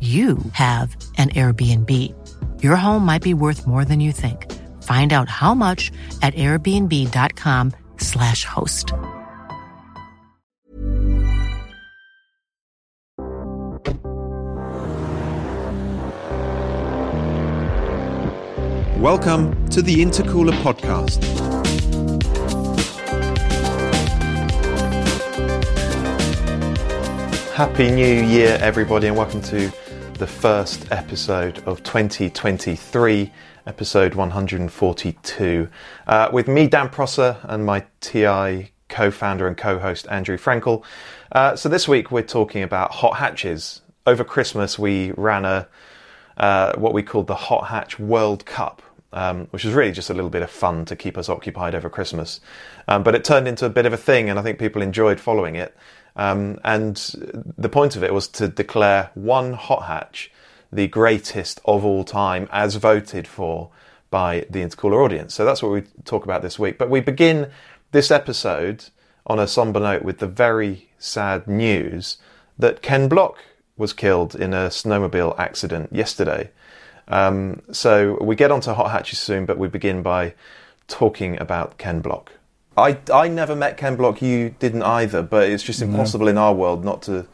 you have an Airbnb. Your home might be worth more than you think. Find out how much at airbnb.com/slash host. Welcome to the Intercooler Podcast. Happy New Year, everybody, and welcome to the first episode of 2023, episode 142, uh, with me, Dan Prosser, and my TI co founder and co host, Andrew Frankel. Uh, so, this week we're talking about hot hatches. Over Christmas, we ran a uh, what we called the Hot Hatch World Cup, um, which was really just a little bit of fun to keep us occupied over Christmas. Um, but it turned into a bit of a thing, and I think people enjoyed following it. Um, and the point of it was to declare one hot hatch the greatest of all time as voted for by the intercooler audience. So that's what we talk about this week. But we begin this episode on a somber note with the very sad news that Ken Block was killed in a snowmobile accident yesterday. Um, so we get onto hot hatches soon, but we begin by talking about Ken Block. I, I never met Ken Block. You didn't either, but it's just impossible no. in our world not to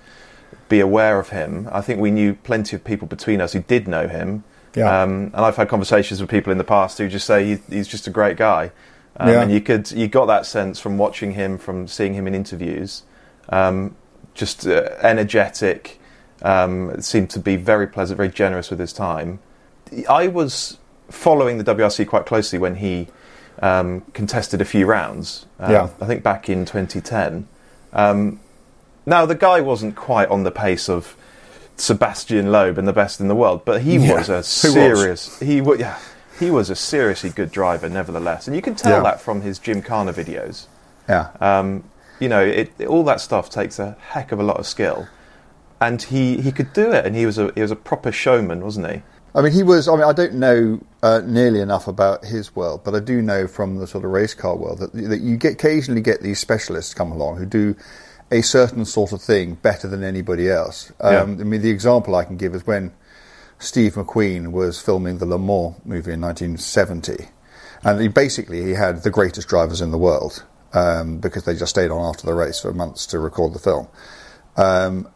be aware of him. I think we knew plenty of people between us who did know him. Yeah. Um, and I've had conversations with people in the past who just say he, he's just a great guy. Um, yeah. And you could you got that sense from watching him, from seeing him in interviews. Um, just uh, energetic, um, seemed to be very pleasant, very generous with his time. I was following the WRC quite closely when he um, contested a few rounds. Uh, yeah. I think back in 2010. Um, now the guy wasn't quite on the pace of Sebastian Loeb and the best in the world, but he yeah. was a serious. Was? He was yeah. He was a seriously good driver, nevertheless, and you can tell yeah. that from his Gymkhana videos. Yeah. Um, you know, it, it, all that stuff takes a heck of a lot of skill, and he, he could do it, and he was a he was a proper showman, wasn't he? I mean, he was. I mean, I don't know uh, nearly enough about his world, but I do know from the sort of race car world that, that you get occasionally get these specialists come along who do a certain sort of thing better than anybody else. Um, yeah. I mean, the example I can give is when Steve McQueen was filming the Le Mans movie in 1970, and he basically he had the greatest drivers in the world um, because they just stayed on after the race for months to record the film. Um,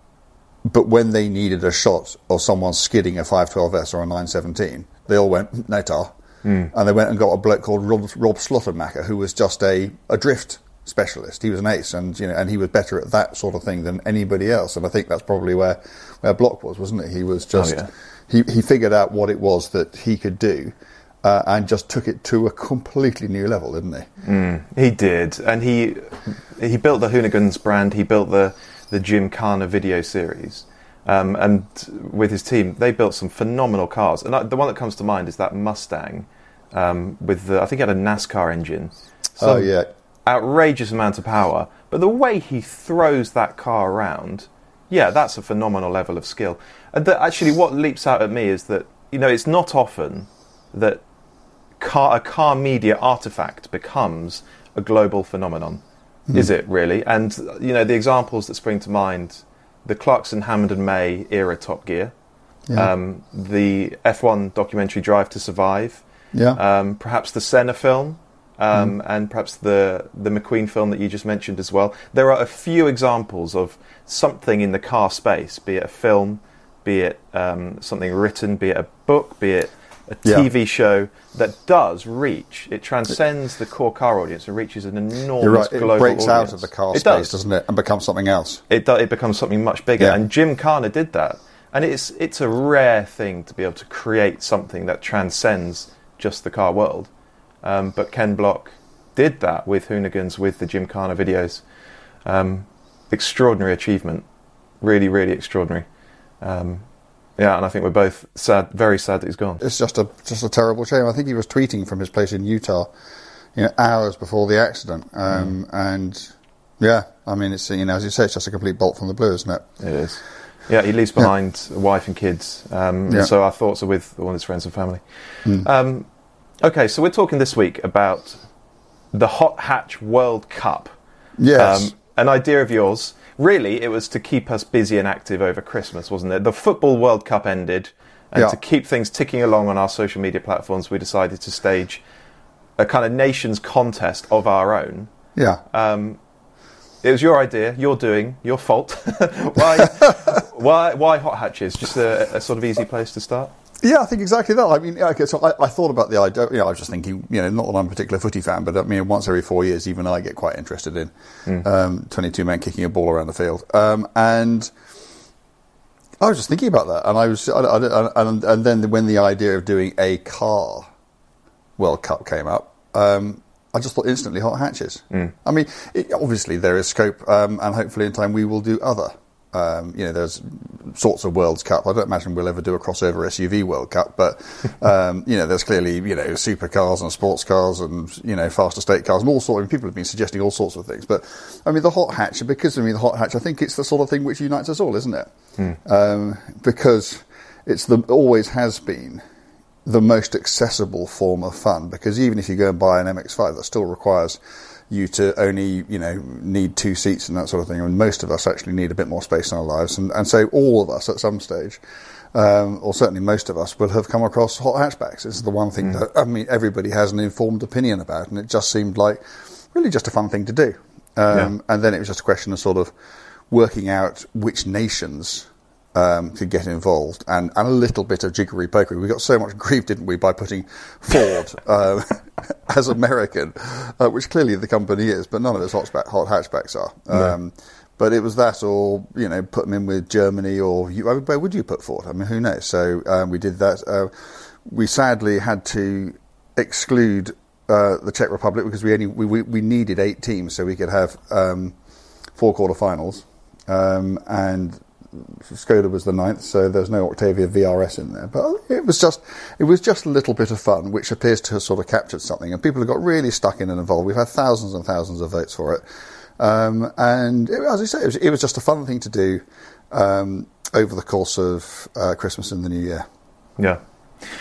but when they needed a shot of someone skidding a 512S or a 917, they all went, no tar. Mm. And they went and got a bloke called Rob, Rob Slotemaker, who was just a, a drift specialist. He was an ace, and you know, and he was better at that sort of thing than anybody else. And I think that's probably where where Block was, wasn't it? He was oh, just oh, yeah. he he figured out what it was that he could do. Uh, and just took it to a completely new level, didn't he? Mm, he did, and he he built the Hoonigans brand. He built the the Gymkhana video series. Um, and with his team, they built some phenomenal cars. And the one that comes to mind is that Mustang um, with the, I think it had a NASCAR engine. Some oh yeah, outrageous amount of power. But the way he throws that car around yeah, that's a phenomenal level of skill. And that actually, what leaps out at me is that you know it's not often that car, a car media artifact becomes a global phenomenon, is it really? And you know the examples that spring to mind: the Clarkson, Hammond and May era Top Gear, Yeah. um, the F1 documentary Drive to Survive, Yeah. um, perhaps the Senna film, um, and perhaps the the McQueen film that you just mentioned as well. There are a few examples of something in the car space, be it a film, be it um, something written, be it a book, be it a Yeah. TV show that does reach. It transcends the core car audience and reaches an enormous You're right. It global breaks out of the car it space, does. doesn't it, and becomes something else. It do, it becomes something much bigger, Yeah. and Gymkhana did that. And it's it's a rare thing to be able to create something that transcends just the car world. Um, but Ken Block did that with Hoonigans, with the Gymkhana videos. Um, extraordinary achievement, really, really extraordinary. Um, yeah, and I think we're both sad, very sad that he's gone. It's just a just a terrible shame. I think he was tweeting from his place in Utah, you know, hours before the accident. Um, Mm. And yeah, I mean, it's you know, as you say, it's just a complete bolt from the blue, isn't it? It is. Yeah, he leaves behind a wife and kids. Um, Yeah. So our thoughts are with all his friends and family. Um, okay, so we're talking this week about the Hot Hatch World Cup. Yes. Um, an idea of yours. Really, it was to keep us busy and active over Christmas, wasn't it? The Football World Cup ended, and Yeah. to keep things ticking along on our social media platforms, we decided to stage a kind of nations contest of our own. yeah. Um, it was your idea, your doing, your fault. why, why, why hot hatches? Just a, a sort of easy place to start. Yeah, I think exactly that. I mean, okay, so I, I thought about the idea. You know, I was just thinking, you know, not that I'm a particular footy fan, but I mean, once every four years, even I get quite interested in um, 22 men kicking a ball around the field. Um, and I was just thinking about that, and I was, I, I, and, and then when the idea of doing a car World Cup came up, um, I just thought instantly hot hatches. I mean, it, obviously there is scope, um, and hopefully in time we will do other. Um, you know, there's sorts of World Cup. I don't imagine we'll ever do a crossover SUV World Cup, but um, you know, there's clearly you know supercars and sports cars and you know fast estate cars and all sorts. I mean, people have been suggesting all sorts of things, but I mean the hot hatch because I mean the hot hatch. I think it's the sort of thing which unites us all, isn't it? Um, because it's the always has been the most accessible form of fun because even if you go and buy an MX5 that still requires you to only you know need two seats and that sort of thing. I and most of us actually need a bit more space in our lives. And, and so all of us at some stage um, or certainly most of us will have come across hot hatchbacks. Is the one thing that I mean everybody has an informed opinion about. And it just seemed like really just a fun thing to do. Um, Yeah. and then it was just a question of sort of working out which nations um, could get involved. And, and a little bit of jiggery pokery. We got so much grief, didn't we, by putting Ford uh, as American, uh, which clearly the company is, but none of its hot, hot hatchbacks are. Um, But it was that, or you know, put them in with Germany, or you, where would you put Ford? I mean, who knows? So um, we did that. Uh, we sadly had to exclude uh, the Czech Republic because we only we, we, we needed eight teams so we could have um, four quarterfinals, um, and Skoda was the ninth, so there's no Octavia VRS in there. But it was just it was just a little bit of fun, which appears to have sort of captured something, and people have got really stuck in and involved. We've had thousands and thousands of votes for it, um, and it, as I say, it was, it was just a fun thing to do um, over the course of uh, Christmas and the New Year. Yeah.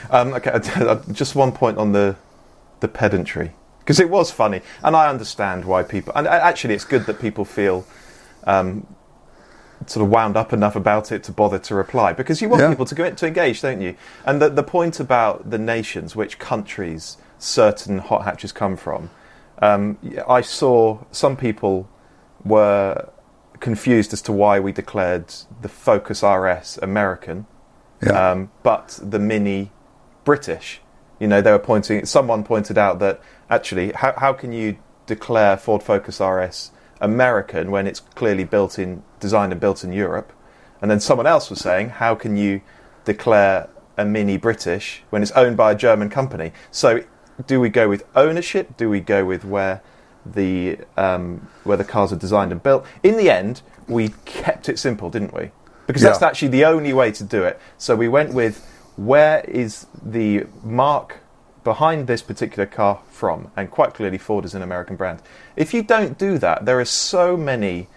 Um, okay, just one point on the the pedantry because it was funny, and I understand why people. And actually, it's good that people feel um, sort of wound up enough about it to bother to reply because you want Yeah. people to go to engage, don't you? And the the point about the nations, which countries certain hot hatches come from, um, I saw some people were confused as to why we declared the Focus RS American Yeah. um, but the Mini British. You know, they were pointing. Someone pointed out that actually, how how can you declare Ford Focus RS American when it's clearly built in, designed and built in Europe? And then someone else was saying, how can you declare a Mini British when it's owned by a German company? So, do we go with ownership? Do we go with where the um, where the cars are designed and built? In the end, we kept it simple, didn't we? Because that's Yeah. actually the only way to do it. So we went with where is the mark behind this particular car from? And quite clearly, Ford is an American brand. If you don't do that, there are so many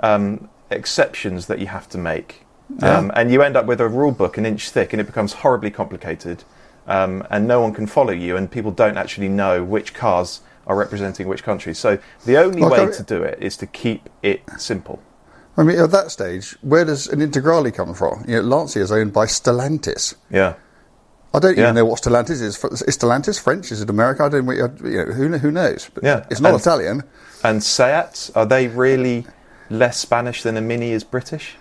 um, exceptions that you have to make, Yeah. um, and you end up with a rule book an inch thick, and it becomes horribly complicated, um, and no one can follow you, and people don't actually know which cars are representing which countries. So the only Like, way I- to do it is to keep it simple. I mean, at that stage, where does an Integrale come from? You know, Lancia is owned by Stellantis. Yeah. I don't Yeah. even know what Stellantis is. Is Stellantis French? Is it American? I don't. You know, who who knows? But Yeah, it's not and- Italian. And Seat, are they really less Spanish than a Mini is British?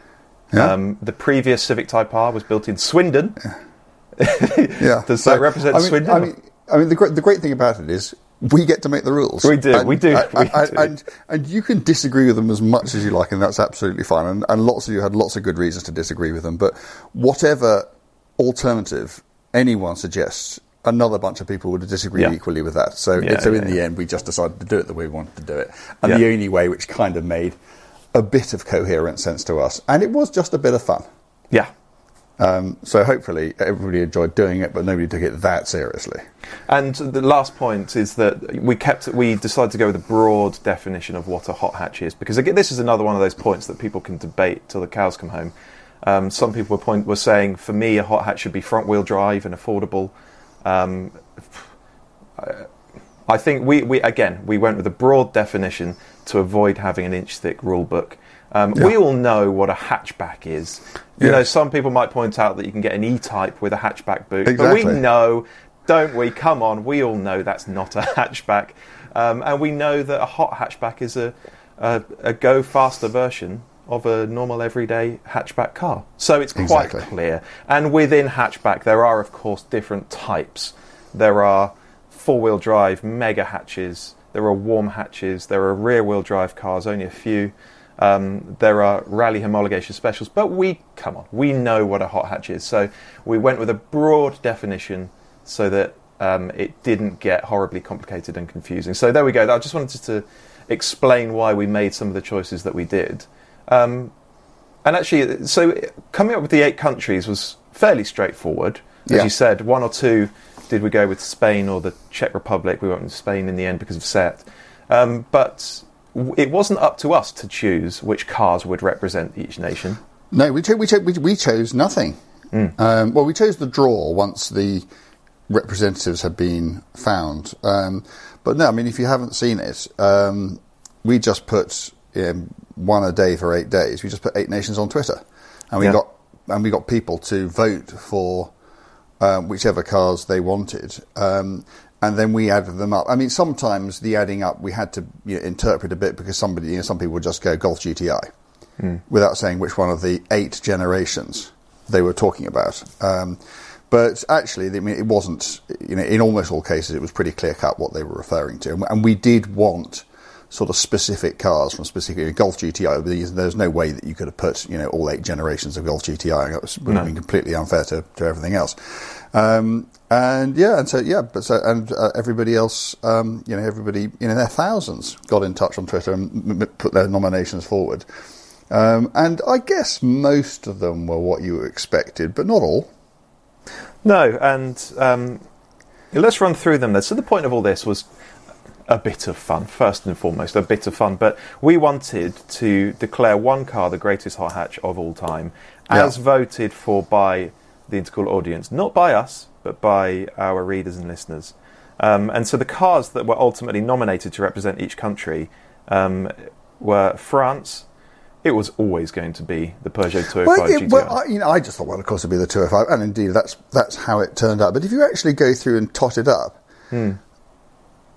Yeah. Um, the previous Civic Type R was built in Swindon. Yeah. Does that represent I mean, Swindon? I mean, I mean, the great the great thing about it is we get to make the rules. We do, we do, and, we and, do. And, and you can disagree with them as much as you like, and that's absolutely fine. And, and lots of you had lots of good reasons to disagree with them. But whatever alternative anyone suggests, another bunch of people would disagree Yeah. equally with that. So, Yeah, so in yeah, the end, we just decided to do it the way we wanted to do it, and the only way which kind of made a bit of coherent sense to us, and it was just a bit of fun. yeah. Um, so hopefully everybody enjoyed doing it, but nobody took it that seriously. And the last point is that we kept we decided to go with a broad definition of what a hot hatch is because again, this is another one of those points that people can debate till the cows come home. Um, some people were point were saying for me a hot hatch should be front wheel drive and affordable. Um, I think we, we again we went with a broad definition to avoid having an inch thick rule book. Um, We all know what a hatchback is. You Yeah. know, some people might point out that you can get an E-type with a hatchback boot, but we know, don't we? Come on, we all know that's not a hatchback, um, and we know that a hot hatchback is a, a a go faster version of a normal everyday hatchback car. So it's quite Exactly. clear. And within hatchback, there are of course different types. There are four-wheel drive mega hatches. There are warm hatches. There are rear-wheel drive cars. Only a few. Um, there are rally homologation specials, but we come on, we know what a hot hatch is. So we went with a broad definition so that um, it didn't get horribly complicated and confusing. So there we go. I just wanted to explain why we made some of the choices that we did. Um, and actually, so coming up with the eight countries was fairly straightforward. As Yeah. you said, one or two did we go with Spain or the Czech Republic? We went with Spain in the end because of Seat. Um, but it wasn't up to us to choose which cars would represent each nation. No, we, cho- we, cho- we, we chose nothing. Um, well, we chose the draw once the representatives had been found. Um, but no, I mean, if you haven't seen it, um, we just put um, one a day for eight days. We just put eight nations on Twitter, and we Yeah. got and we got people to vote for um, whichever cars they wanted. Um, and then we added them up. I mean, sometimes the adding up we had to you know, interpret a bit because somebody, you know, some people would just go Golf GTI without saying which one of the eight generations they were talking about. Um, but actually, I mean, it wasn't. You know, in almost all cases, it was pretty clear cut what they were referring to, and, and we did want sort of specific cars from specific Golf GTI. There's, there's no way that you could have put you know all eight generations of Golf GTI. It would have No. been completely unfair to, to everything else. Um, and yeah, and so yeah, but so and uh, everybody else, um, you know, everybody you know, their thousands got in touch on Twitter and m- m- put their nominations forward. Um, and I guess most of them were what you expected, but not all. No, and um, let's run through them then. So the point of all this was a bit of fun, first and foremost, a bit of fun. But we wanted to declare one car the greatest hot hatch of all time, as Yeah. voted for by the Intercool audience, not by us, but by our readers and listeners. Um, and so the cars that were ultimately nominated to represent each country um, were France. It was always going to be the Peugeot 205 Well, it- well, I, you know, I just thought, well, of course, it'd be the 205, and indeed, that's that's how it turned out. But if you actually go through and tot it up, Hmm.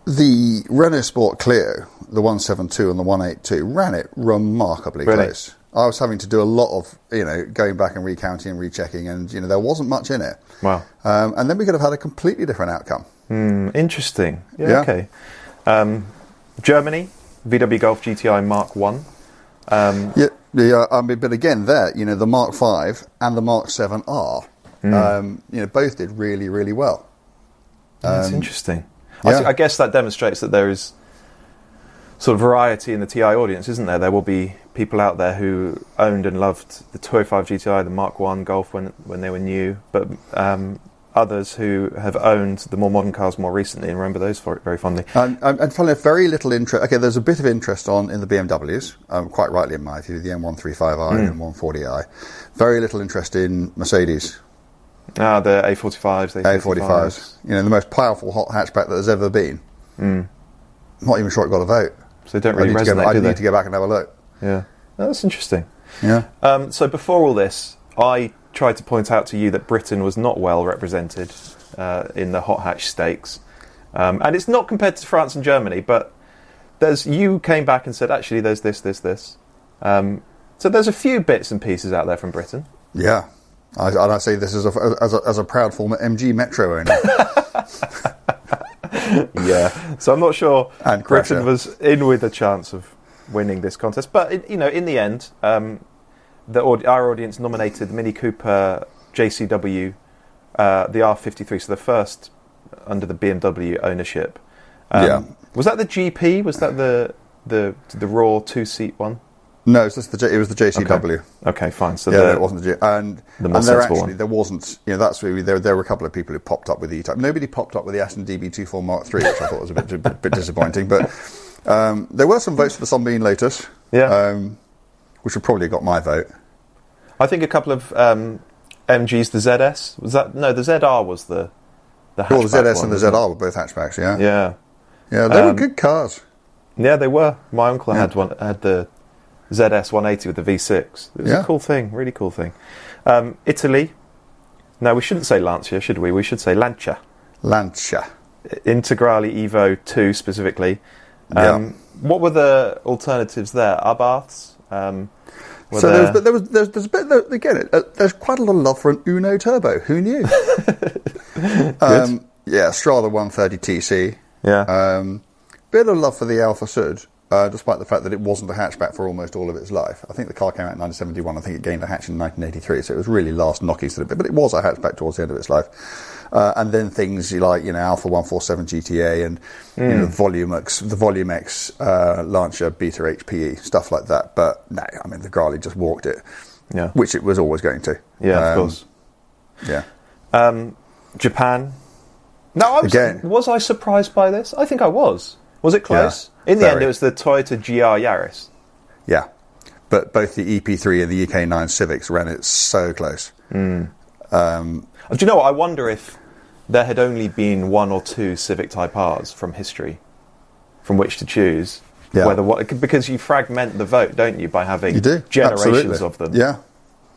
The Renault Sport Clio, the 172 and the 182, ran it remarkably Really? close. I was having to do a lot of, you know, going back and recounting and rechecking, and you know, there wasn't much in it. Wow. Um, and then we could have had a completely different outcome. Hmm, interesting. Yeah, Yeah. Okay. Um, Germany, VW Golf GTI Mark One. Um, Yeah, yeah. I mean, but again, there, you know, the Mark Five and the Mark Seven R, um, you know, both did really, really well. that's interesting. I, yeah. th- I guess that demonstrates that there is sort of variety in the TI audience, isn't there? There will be people out there who owned and loved the 205 GTI, the Mark One Golf when when they were new, but um, others who have owned the more modern cars more recently and remember those for, very fondly. And, and, and finally, very little interest. Okay, there's a bit of interest on in the BMWs, um, quite rightly in my view, the M135i and M140i. Very little interest in Mercedes Ah, the A45s, the A45s. You know, the most powerful hot hatchback that there's ever been. Not even sure it got a vote. So they don't I really to, resonate, go, I do need to go back and have a look. Yeah, that's interesting. Yeah. Um, so before all this, I tried to point out to you that Britain was not well represented uh, in the hot hatch stakes, um, and it's not compared to France and Germany. But there's you came back and said actually there's this, this, this. Um, so there's a few bits and pieces out there from Britain. Yeah. I, and I say this as a, as a, as a proud former MG Metro owner. Yeah. so I'm not sure And Britain Crusher. was in with a chance of winning this contest, but you know, in the end, um, the our audience nominated the Mini Cooper JCW, uh, the R53, so the first under the BMW ownership. Um, Yeah. Was that the GP? Was that the the the raw two seat one? No, it's just the, it was the JCW. Okay, okay fine. So Yeah, the, no, it wasn't the G. And, the and there actually one. there wasn't. You know, that's really there. There were a couple of people who popped up with the E-Type. Nobody popped up with the Aston DB24 Mark III, which I thought was a bit, a bit disappointing. But um, there were some votes for the Sunbeam Lotus. Yeah. Um, which would probably have got my vote. I think a couple of um, MGs. The ZS was that? No, the ZR was the the Well, the ZS one, and the ZR were both hatchbacks. Yeah. Yeah. Yeah, they were Um, good cars. Yeah, they were. My uncle Yeah. had one. Had the ZS 180 with the V6. It was Yeah. a cool thing, really cool thing. Um, Italy. No, we shouldn't say Lancia, should we? We should say Lancia. Lancia. Integrale Evo 2 specifically. Yeah. Um, What were the alternatives there? Abarths. Um, So there was, there- but there was there's, there's a bit there, again. Uh, there's quite a lot of love for an Uno Turbo. Who knew? um, yeah, Strada 130 TC. yeah. Um, bit of love for the Alfasud, uh, despite the fact that it wasn't a hatchback for almost all of its life. I think the car came out in 1971. I think it gained a hatch in 1983, so it was really last knockies to the bit. But it was a hatchback towards the end of its life. Uh, and then things like you know Alfa 147 GTA and you know, Volumex, the Volumex uh, Lancia Beta HPE stuff like that. But no, I mean the Grali just walked it, yeah. which it was always going to. Yeah, of Um, course. Yeah. Um, Japan. No, I was, Again. was I surprised by this? I think I was. Was it close? Yeah, In the end, it was the Toyota GR Yaris. Yeah. But both the EP3 and the EK9 Civics ran it so close. Um, Do you know what? I wonder if there had only been one or two Civic Type R's from history from which to choose. Yeah. Whether what because you fragment the vote, don't you, by having you generations Absolutely. of them. Yeah.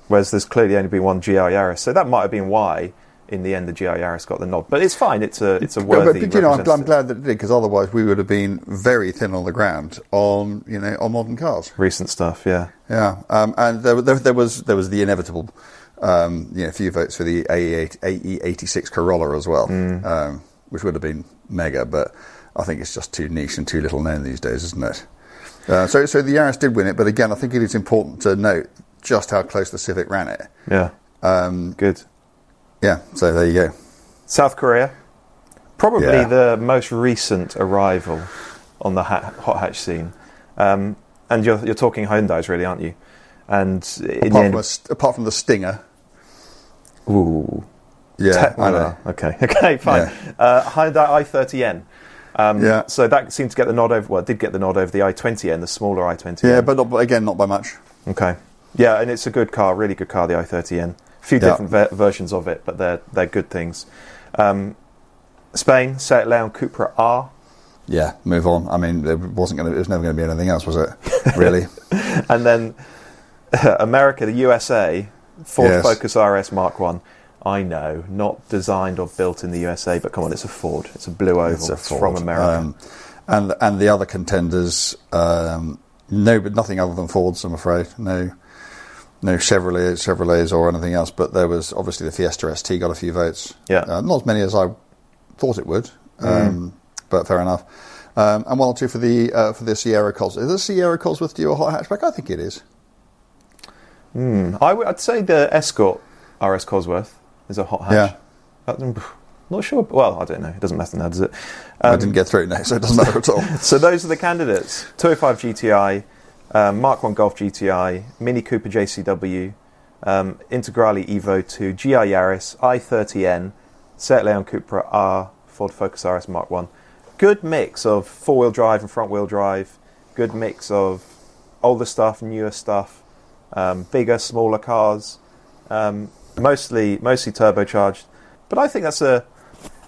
Whereas there's clearly only been one GR Yaris, so that might have been why, in the end, the GR Yaris got the nod. But it's fine. It's a it's a worthy. but, you know, I'm, I'm glad that it did because otherwise we would have been very thin on the ground on you know on modern cars. recent stuff. Yeah. Yeah, um, and there, there, there was there was the inevitable, um, you know, few votes for the AE AE86 Corolla as well, Mm. um, which would have been mega, but I think it's just too niche and too little known these days, isn't it? Uh, so, so the Yaris did win it, but again, I think it is important to note just how close the Civic ran it. Yeah. Um, Good. Yeah, so there you go. South Korea, probably Yeah. the most recent arrival on the hot hatch scene. Um, and you're, you're talking Hyundai's, really, aren't you? And Apart from, a, apart from the Stinger, ooh, yeah, te- I know. okay, okay, fine. Uh, Hyundai i30N. Um, Yeah. So that seemed to get the nod over. Well, it did get the nod over the i20N, the smaller i20N. Yeah, but, not, but again, not by much. okay. Yeah, and it's a good car, really good car, the i30N. A few Yeah. different ver- versions of it, but they're they're good things. Um, Spain, Seat Leon Cupra R. Yeah, move on. I mean, it wasn't going to. It was never going to be anything else, was it? Really? and then America, the USA, Ford Yes. Focus RS Mark One. I know, not designed or built in the USA, but come on, it's a Ford. It's a blue oval. It's It's from America. Um, and and the other contenders, um, no, but nothing other than Fords. I'm afraid. No, no Chevrolet, Chevrolets or anything else. But there was obviously the Fiesta ST got a few votes. Yeah. Mm. uh, not as many as I thought it would. Um, But fair enough. Um, and one or two for the uh, for the Sierra Cos. Is the Sierra Cosworth due a hot hatchback? I think it is. Hmm. I would, say the Escort RS Cosworth is a hot hatch. Yeah. That- Not sure. Well, I don't know. It doesn't matter now, does it? I Um, didn't get through no, so it doesn't matter at all. So those are the candidates: 205 GTI, um, Mark One Golf GTI, Mini Cooper JCW, um, Integrale Evo 2, GR Yaris, i30N, Seat Cupra R, Ford Focus RS Mark 1. Good mix of four wheel drive and front wheel drive. Good mix of older stuff, newer stuff, um, bigger, smaller cars. Um, mostly, mostly turbocharged. But I think that's a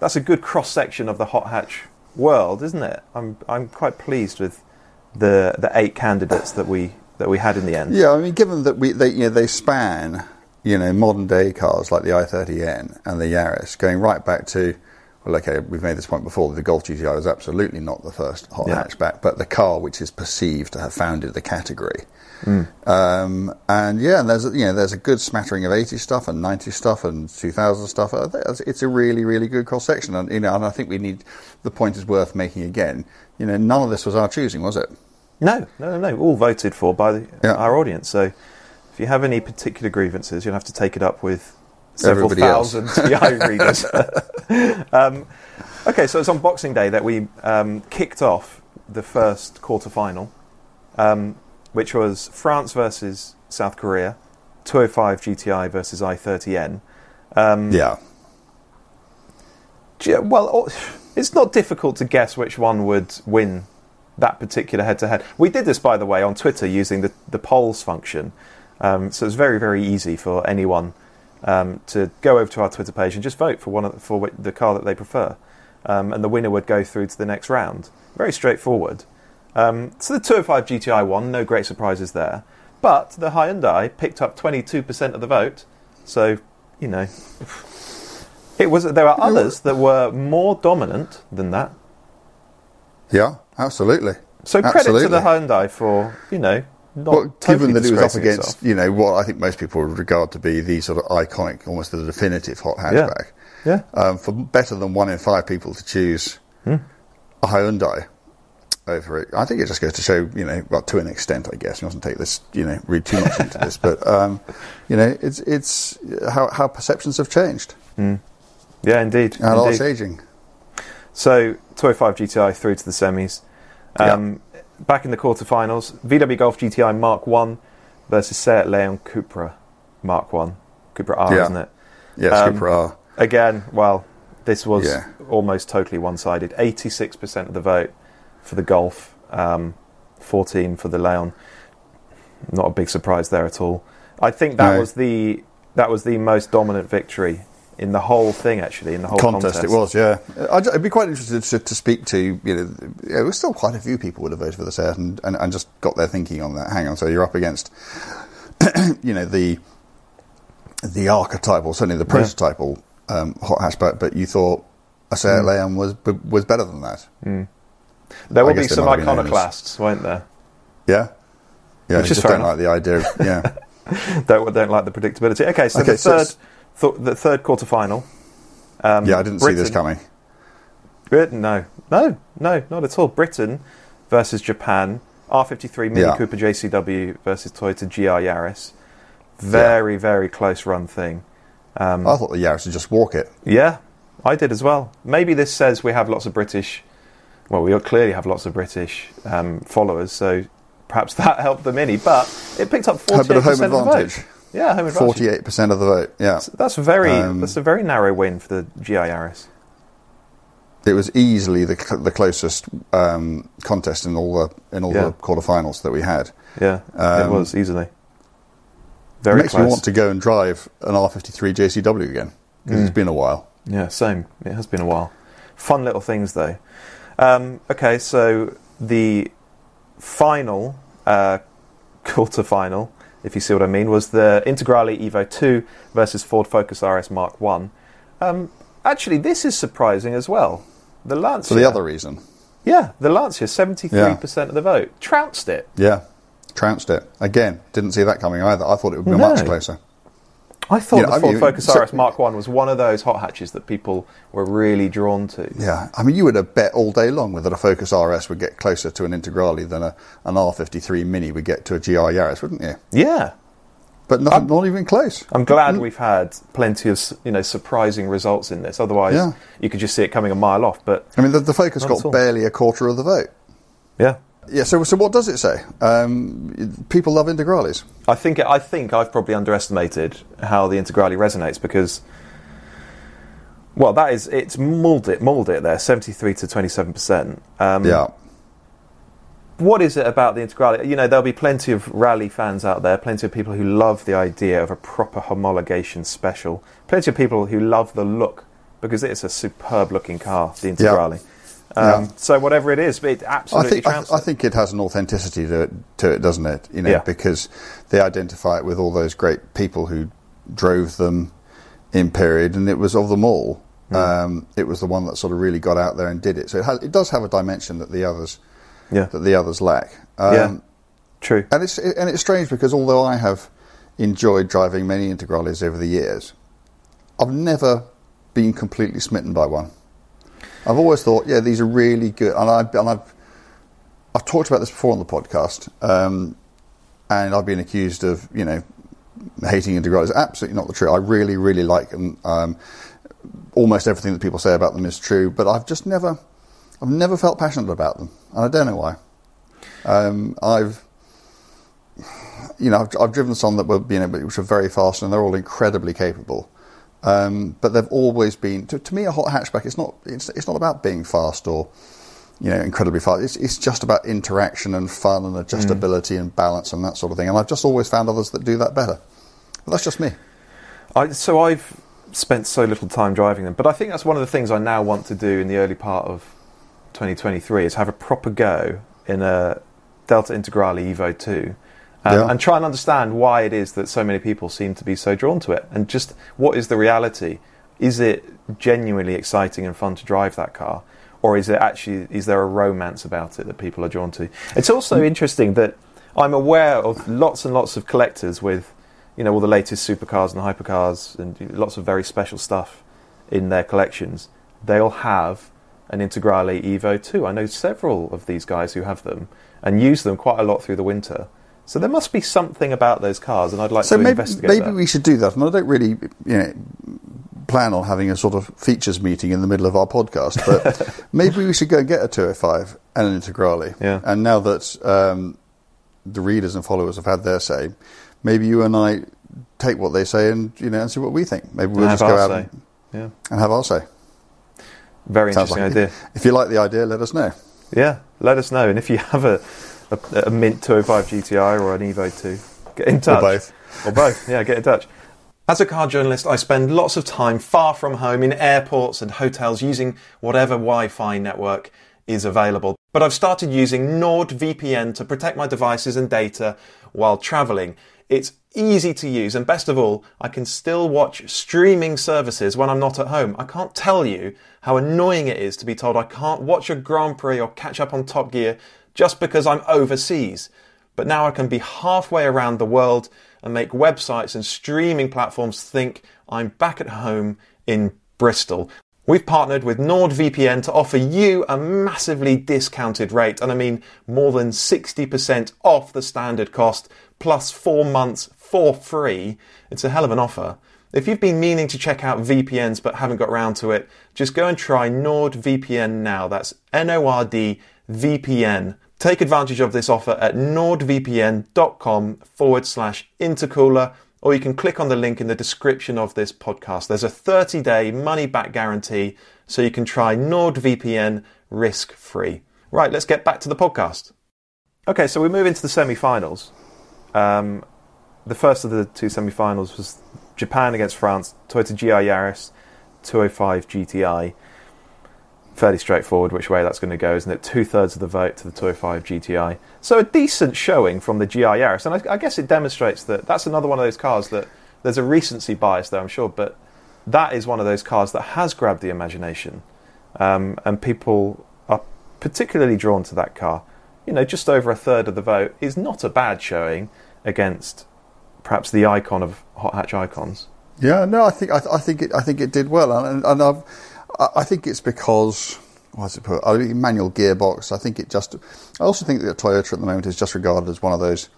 that's a good cross section of the hot hatch world, isn't it? I'm I'm quite pleased with the the eight candidates that we that we had in the end. Yeah, I mean, given that we they you know, they span you know modern day cars like the i30N and the Yaris, going right back to well, okay, we've made this point before. The Golf GTI was absolutely not the first hot Yeah. hatchback, but the car which is perceived to have founded the category. Um, and yeah, and there's a, you know there's a good smattering of 80 stuff and 90 stuff and 2000 stuff. It's- It's a really really good cross section, and you know, and I think we need the point is worth making again. You know, none of this was our choosing, was it? No, no, no, no. All voted for by the, Yeah. our audience. So if you have any particular grievances, you'll have to take it up with several Everybody thousand TI readers. um, okay, so it's on Boxing Day that we um, kicked off the first quarter final, um, which was France versus South Korea, 205 GTI versus i30N. Um, Yeah. Yeah, well, it's not difficult to guess which one would win that particular head to head. We did this, by the way, on Twitter using the, the polls function. Um, so it's very, very easy for anyone um, to go over to our Twitter page and just vote for one of the, for the car that they prefer. Um, and the winner would go through to the next round. Very straightforward. Um, so the 205 GTI won, no great surprises there. But the Hyundai picked up 22% of the vote. So, you know, it was. There are others that were more dominant than that. Yeah, absolutely. So credit Absolutely. to the Hyundai for you know not Well, totally given that it was up against, itself. you know, what I think most people would regard to be the sort of iconic, almost the definitive hot hatchback. Yeah. Um, for better than one in five people to choose Hmm. a Hyundai over it, I think it just goes to show, you know, well, to an extent, I guess. You mustn't take this, you know, read too much into this, but um, you know, it's it's how how perceptions have changed, Yeah, indeed. and indeed. aging. So 205 GTI through to the semis. Um, Back in the quarterfinals, VW Golf GTI Mark One versus Seat Leon Cupra Mark One, Cupra R, Yeah. isn't it? Yes, Um, Cupra R. Again, well, this was Yeah. almost totally one-sided. 86% of the vote for the Golf, um, 14 for the Leon. Not a big surprise there at all. I think that No. was the that was the most dominant victory in the whole thing. Actually, in the whole contest, contest, it was, yeah. I'd, I'd be quite interested to, to speak to, you know, there was still quite a few people would have voted for the Seat and, and, and just got their thinking on that. Hang on, so you're up against, you know, the the archetypal, certainly the prototypal um, hot hatchback, but you thought a Mm. Seat Leon was was better than that. There will be some might have been known as- iconoclasts, won't there? Yeah? Yeah, Which is just don't enough. like the idea of, yeah. Don't don't like the predictability. Okay, so Okay, the third it's- th- the third quarter final. Um, yeah, I didn't see this coming. Britain, no, no, no, not at all. Britain versus Japan. R53 Mini Yeah. Cooper JCW versus Toyota GR Yaris. Very, very close run thing. Um, I thought the Yaris would just walk it. Yeah, I did as well. Maybe this says we have lots of British. Well, we clearly have lots of British um, followers, so perhaps that helped the Mini. But it picked up A forty-eight bit of home percent of the advantage. vote. Yeah, home advantage. Forty-eight percent of the vote. Yeah, That's very. Um, that's a very narrow win for the GR Yaris. it was easily the cl- the closest um, contest in all the in all Yeah. the quarterfinals that we had. Yeah, it Um, was easily. It Very makes close. me want to go and drive an R53 JCW again because Mm. it's been a while. Yeah, same. It has been a while. Fun little things though. Um, okay, so the final uh, quarter final, if you see what I mean, was the Integrale Evo 2 versus Ford Focus RS Mark 1. Um, actually, this is surprising as well. The Lancia. For the other reason, Yeah, the Lancia, 73% of the vote. Trounced it. yeah, trounced it again. Didn't see that coming either. I thought it would be No. much closer. I thought Yeah, the I Ford mean, Focus RS Mark 1 was one of those hot hatches that people were really drawn to. Yeah, I mean, you would have bet all day long whether a Focus RS would get closer to an Integrale than a, an R53 Mini would get to a GR Yaris, wouldn't you? Yeah. But nothing, not even close. I'm glad we've had plenty of you know surprising results in this. Otherwise, Yeah. you could just see it coming a mile off. But I mean, the, the Focus got barely a quarter of the vote. yeah, Yeah, so so what does it say? Um, people love Integrales. I think I think I've probably underestimated how the Integrale resonates because Well, that is it's mulled it, mulled it there, seventy three to twenty seven percent. Um, Yeah. What is it about the Integrale? You know, there'll be plenty of rally fans out there, plenty of people who love the idea of a proper homologation special, plenty of people who love the look because it's a superb looking car, the Integrale. Um, Yeah. So whatever it is, it I absolutely think I, trounced I think it has an authenticity to it, to it, doesn't it? You know, Yeah. because they identify it with all those great people who drove them in period, and it was of them all. Hmm. Um, it was the one that sort of really got out there and did it. So it, has, it does have a dimension that the others yeah, that the others lack. Um, yeah, true. And it's and it's strange because although I have enjoyed driving many Integrales over the years, I've never been completely smitten by one. I've always thought, yeah, these are really good, and I've and I've I've talked about this before on the podcast, um, and I've been accused of you know hating Integrales. Absolutely not the truth. I really, really like them. Um, almost everything that people say about them is true, but I've just never, I've never felt passionate about them, and I don't know why. Um, I've, you know, I've, I've driven some that were, you know, which are very fast, and they're all incredibly capable. Um, but they've always been, to, to me, a hot hatchback. It's not, it's, it's not about being fast or, you know, incredibly fast. It's, it's just about interaction and fun and adjustability and balance and that sort of thing. And I've just always found others that do that better. But that's just me. I, so I've spent so little time driving them, but I think that's one of the things I now want to do in the early part of 2023 is have a proper go in a Delta Integrale Evo 2 um, Yeah. and try and understand why it is that so many people seem to be so drawn to it and just what is the reality. Is it genuinely exciting and fun to drive that car? Or is it actually is there a romance about it that people are drawn to? It's also interesting that I'm aware of lots and lots of collectors with you know all the latest supercars and hypercars and lots of very special stuff in their collections. They'll have an Integrale Evo 2. I know several of these guys who have them and use them quite a lot through the winter. So there must be something about those cars, and I'd like So to maybe, investigate maybe that. we should do that. And I don't really, you know, plan on having a sort of features meeting in the middle of our podcast, but maybe we should go and get a 205 and an Integrale. Yeah. And now that um, the readers and followers have had their say, maybe you and I take what they say and you know and see what we think. Maybe we'll just go out and, Yeah, and have our say. very Sounds interesting like idea. If you like the idea, let us know. Yeah, let us know. And if you have a, a, a Mint 205 GTI or an Evo 2, get in touch. Or both. Or both, yeah, get in touch. As a car journalist, I spend lots of time far from home in airports and hotels using whatever Wi Fi network is available. But I've started using NordVPN to protect my devices and data while traveling. It's easy to use, and best of all, I can still watch streaming services when I'm not at home. I can't tell you how annoying it is to be told I can't watch a Grand Prix or catch up on Top Gear just because I'm overseas. But now I can be halfway around the world and make websites and streaming platforms think I'm back at home in Bristol. We've partnered with NordVPN to offer you a massively discounted rate, and I mean more than 60% off the standard cost, plus four months for free. It's a hell of an offer. If you've been meaning to check out VPNs but haven't got round to it, just go and try NordVPN now. That's N O R D VPN. Take advantage of this offer at nordvpn.com forward slash intercooler, or you can click on the link in the description of this podcast. There's a 30 day money back guarantee, so you can try NordVPN risk free. Right, let's get back to the podcast. Okay, so we move into the semi finals. Um, the first of the two semi finals was Japan against France, Toyota GR Yaris, 205 GTI fairly straightforward which way that's going to go, isn't it? Two thirds of the vote to the 205 GTI. So a decent showing from the GR Yaris, and I, I guess it demonstrates that that's another one of those cars that there's a recency bias there, I'm sure, but that is one of those cars that has grabbed the imagination, um, and people are particularly drawn to that car. You know, just over a third of the vote is not a bad showing against perhaps the icon of hot hatch icons. Yeah, no, I think I, I think it I think it did well, and, and I've, I I think it's because what's it put? I mean, manual gearbox. I think it just. I also think that Toyota at the moment is just regarded as one of those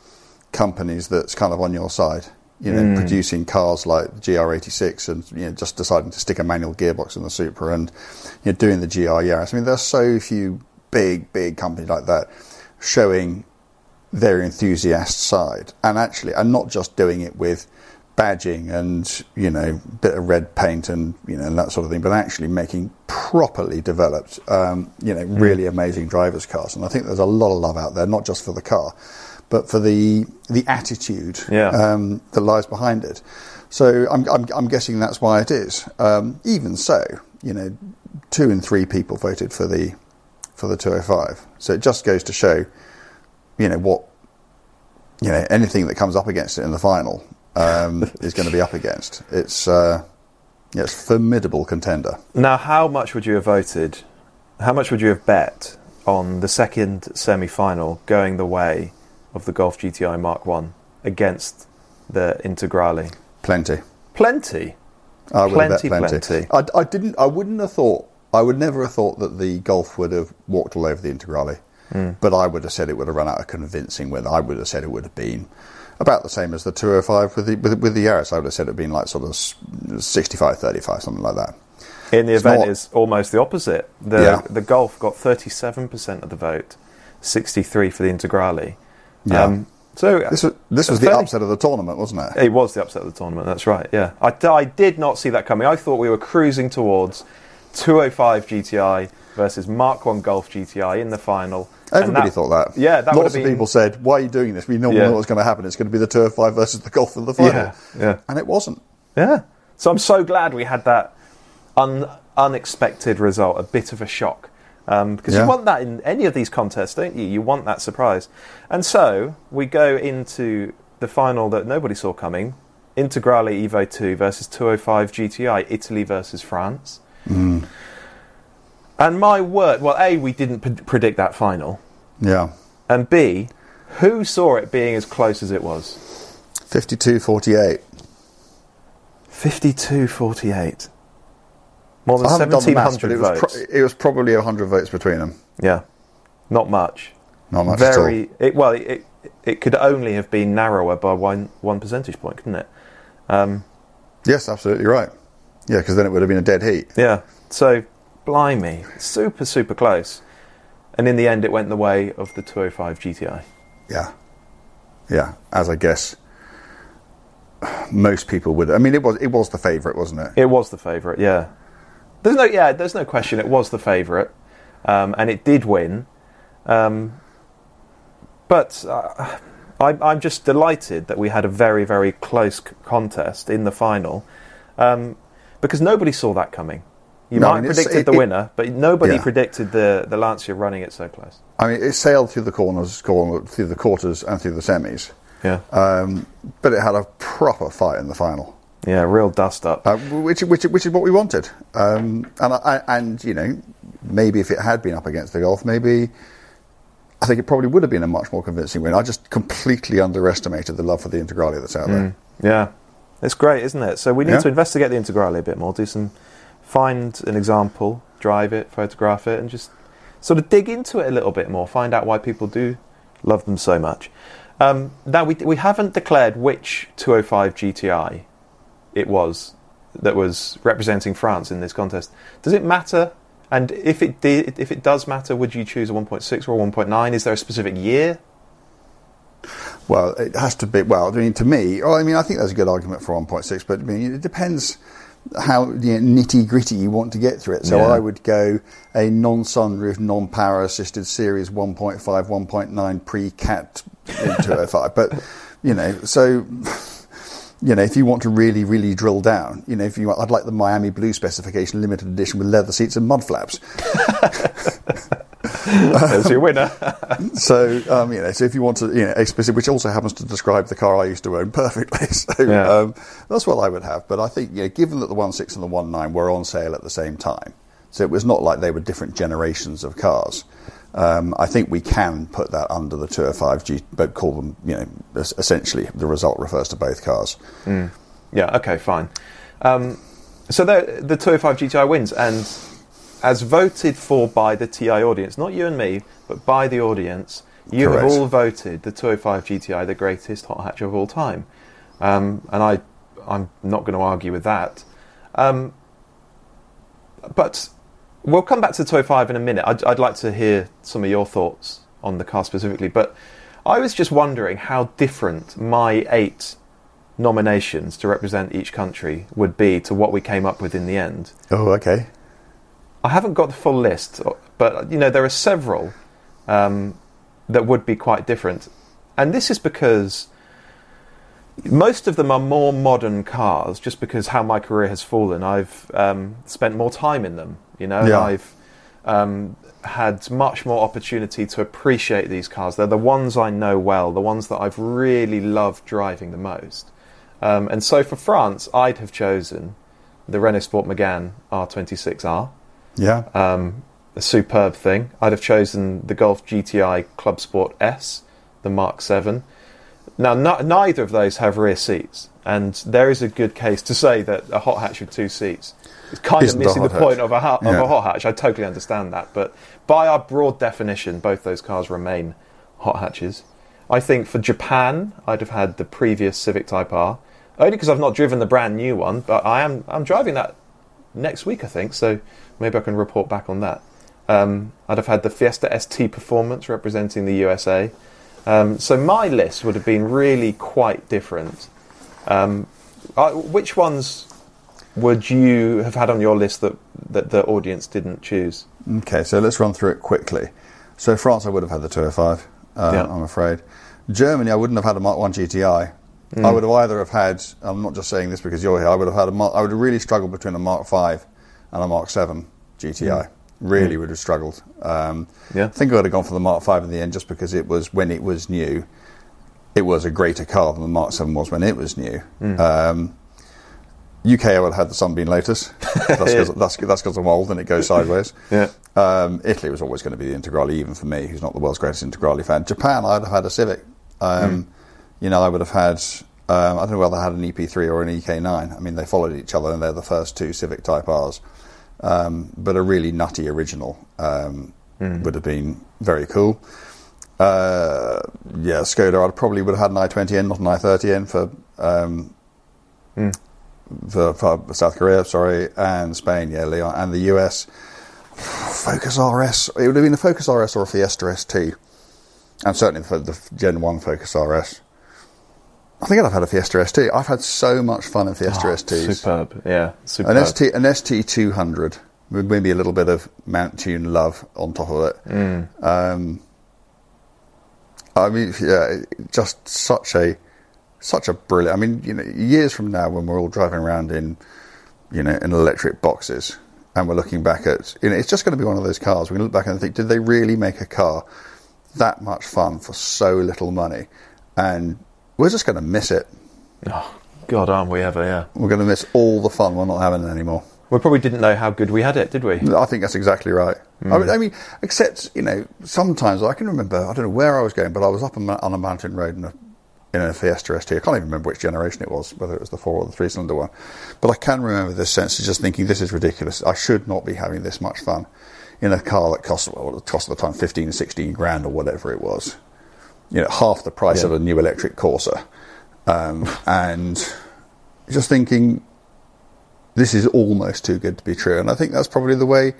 companies that's kind of on your side. You know, hmm. producing cars like the GR86 and you know just deciding to stick a manual gearbox in the Supra and you know doing the GR Yaris. I mean, there's so few big big companies like that showing their enthusiast side and actually and not just doing it with badging and you know bit of red paint and you know and that sort of thing, but actually making properly developed, um, you know, really amazing drivers' cars. And I think there's a lot of love out there, not just for the car, but for the the attitude Yeah. um, that lies behind it. So I'm, I'm, I'm guessing that's why it is. Um, even so, you know, two and three people voted for the for the 205. So it just goes to show, you know, what you know anything that comes up against it in the final um, is going to be up against. It's uh, yeah, it's a formidable contender. Now, how much would you have voted? How much would you have bet on the second semi-final going the way of the Golf GTI Mark One against the Integrale? Plenty. Plenty. I would have bet Plenty, plenty. plenty. I, I didn't. I wouldn't have thought. I would never have thought that the Golf would have walked all over the Integrale. Hmm. But I would have said it would have run out a convincing win. I would have said it would have been about the same as the 205 with the with, with the Yaris. I would have said it had been like sort of 65-35, something like that. In the It's event, not- is almost the opposite. The Yeah. the Golf got thirty-seven percent of the vote, sixty-three for the Integrale. Yeah. Um, so This was this was the fairly- upset of the tournament, wasn't it? It was the upset of the tournament. That's right. Yeah, I, I did not see that coming. I thought we were cruising towards 205 GTI versus Mark One Golf GTI in the final. Everybody that- thought that. Yeah, that lots of been, people said, "Why are you doing this? We know, Yeah. know what's going to happen. It's going to be the Tour Five versus the Golf in the final." Yeah, yeah. and it wasn't. Yeah. So I'm so glad we had that un, unexpected result, a bit of a shock. Um, because Yeah. you want that in any of these contests, don't you? You want that surprise. And so we go into the final that nobody saw coming Integrale Evo 2 versus 205 GTI, Italy versus France. Mm. And my word, well, A, we didn't p- predict that final. Yeah, And B, who saw it being as close as it was? 52-48. 52 48. More than I haven't done the maths, 1,700 but it was, votes. pro- it was probably 100 votes between them. Yeah, not much. Not much at Very. It, well, it it could only have been narrower by one one percentage point, couldn't it? Um, Yes, absolutely right. Yeah, because then it would have been a dead heat. yeah. So, blimey, super super close. And in the end, it went the way of the 205 GTI. Yeah, yeah. As I guess most people would. I mean, it was it was the favourite, wasn't it? It was the favourite. Yeah. There's no yeah. There's no question. It was the favourite, um, and it did win. Um, but uh, I, I'm just delighted that we had a very very close c- contest in the final, um, because nobody saw that coming. You No, I might mean, predicted it- the winner, but nobody Yeah. predicted the the Lancia running it so close. I mean, it sailed through the corners, corner, through the quarters, and through the semis. Yeah, Um, but it had a proper fight in the final, yeah, real dust up. uh, which, which, which is what we wanted. Um, and, I, and you know, maybe if it had been up against the Golf, maybe I think it probably would have been a much more convincing win. I just completely underestimated the love for the Integrale that's out there. Yeah, it's great, isn't it? So we need Yeah. to investigate the Integrale a bit more. Do some, find an example, drive it, photograph it, and just sort of dig into it a little bit more. Find out why people do love them so much. Um, now we we haven't declared which 205 GTI it was that was representing France in this contest. Does it matter? And if it did, if it does matter, would you choose a 1.6 or a 1.9? Is there a specific year? Well, it has to be. Well, I mean, to me, well, I mean, I think that's a good argument for 1.6, but I mean, it depends how you know, nitty gritty you want to get through it. So Yeah. I would go a non-sunroof, non-power assisted Series 1.5, 1.9 pre-cat 205. but you know, so you know, if you want to really, really drill down, you know, if you, want, I'd like the Miami Blue specification, limited edition with leather seats and mud flaps. There's your winner. So, um, you know, so if you want to, you know, specific, which also happens to describe the car I used to own perfectly. So, Yeah. um, that's what I would have. But I think, you know, given that the 1.6 and the 1.9 were on sale at the same time, so it was not like they were different generations of cars. Um, I think we can put that under the 205G, but call them, you know, essentially the result refers to both cars. Yeah, okay, fine. Um, so the, the 205 GTI wins, and as voted for by the TI audience, not you and me, but by the audience, you Correct. have all voted the 205 GTI the greatest hot hatch of all time. Um, and I, I'm not going to argue with that. Um, but we'll come back to the 205 in a minute. I'd, I'd like to hear some of your thoughts on the car specifically. But I was just wondering how different my eight nominations to represent each country would be to what we came up with in the end. Oh, okay. I haven't got the full list, but you know there are several um, that would be quite different, and this is because most of them are more modern cars. Just because how my career has fallen, I've um, spent more time in them. You know, Yeah. I've um, had much more opportunity to appreciate these cars. They're the ones I know well, the ones that I've really loved driving the most. Um, and so for France, I'd have chosen the Renault Sport Megane R26R Yeah. um, a superb thing. I'd have chosen the Golf GTI Club Sport S, the Mark 7. Now, no, neither of those have rear seats, and there is a good case to say that a hot hatch with two seats is kind Isn't of missing the point of a, ha- of Yeah. a hot hatch. I totally understand that, but by our broad definition, both those cars remain hot hatches. I think for Japan, I'd have had the previous Civic Type R, only because I've not driven the brand new one, but I am I'm driving that next week, I think. So maybe I can report back on that. Um, I'd have had the Fiesta ST Performance representing the USA. Um, so my list would have been really quite different. Um, uh, which ones would you have had on your list that, that the audience didn't choose? Okay, so let's run through it quickly. So France, I would have had the 205. Uh, Yeah. I'm afraid. Germany, I wouldn't have had a Mark One GTI. I would have either have had. I'm not just saying this because you're here. I would have had a. Mark, I would have really struggled between a Mark Five and a Mark Seven GTI. Really would have struggled. Um, Yeah. I think I would have gone for the Mark Five in the end, just because it was when it was new. It was a greater car than the Mark Seven was when it was new. Um, UK, I would have had the Sunbeam Lotus. That's because that's, that's 'cause I'm old and it goes sideways. Yeah. Um, Italy was always going to be the Integrale, even for me, who's not the world's greatest Integrale fan. Japan, I'd have had a Civic. Um, You know, I would have had. Um, I don't know whether I had an EP3 or an EK9. I mean, they followed each other, and they're the first two Civic Type R's. Um, but a really nutty original um, would have been very cool. Uh, yeah, Skoda. I probably would have had an i20N, not an i30N for um, for, for South Korea, sorry, and Spain, yeah, Leon, and the US. Focus RS. It would have been a Focus RS or a Fiesta ST, and certainly for the Gen One Focus RS. I think I'd have had a Fiesta ST. I've had so much fun in Fiesta STs. Superb. Yeah. Superb. An ST, an ST two hundred with maybe a little bit of Mountune love on top of it. Um, I mean, yeah, just such a such a brilliant. I mean, you know, years from now when we're all driving around in you know in electric boxes and we're looking back at you know, it's just going to be one of those cars. We can look back and think, did they really make a car that much fun for so little money? And we're just going to miss it. Oh, God, aren't we ever? Yeah. We're going to miss all the fun we're not having it anymore. We probably didn't know how good we had it, did we? I think that's exactly right. I, mean, hmm. I mean, except you know, sometimes I can remember. I don't know where I was going, but I was up on, on a mountain road in a in a Fiesta ST. I can't even remember which generation it was, whether it was the four or the three cylinder one. But I can remember this sense of just thinking, this is ridiculous. I should not be having this much fun in a car that cost well, it cost at the time 15, 16 grand or whatever it was. You know, half the price Yeah. of a new electric Corsa, um, and just thinking this is almost too good to be true. And I think that's probably the way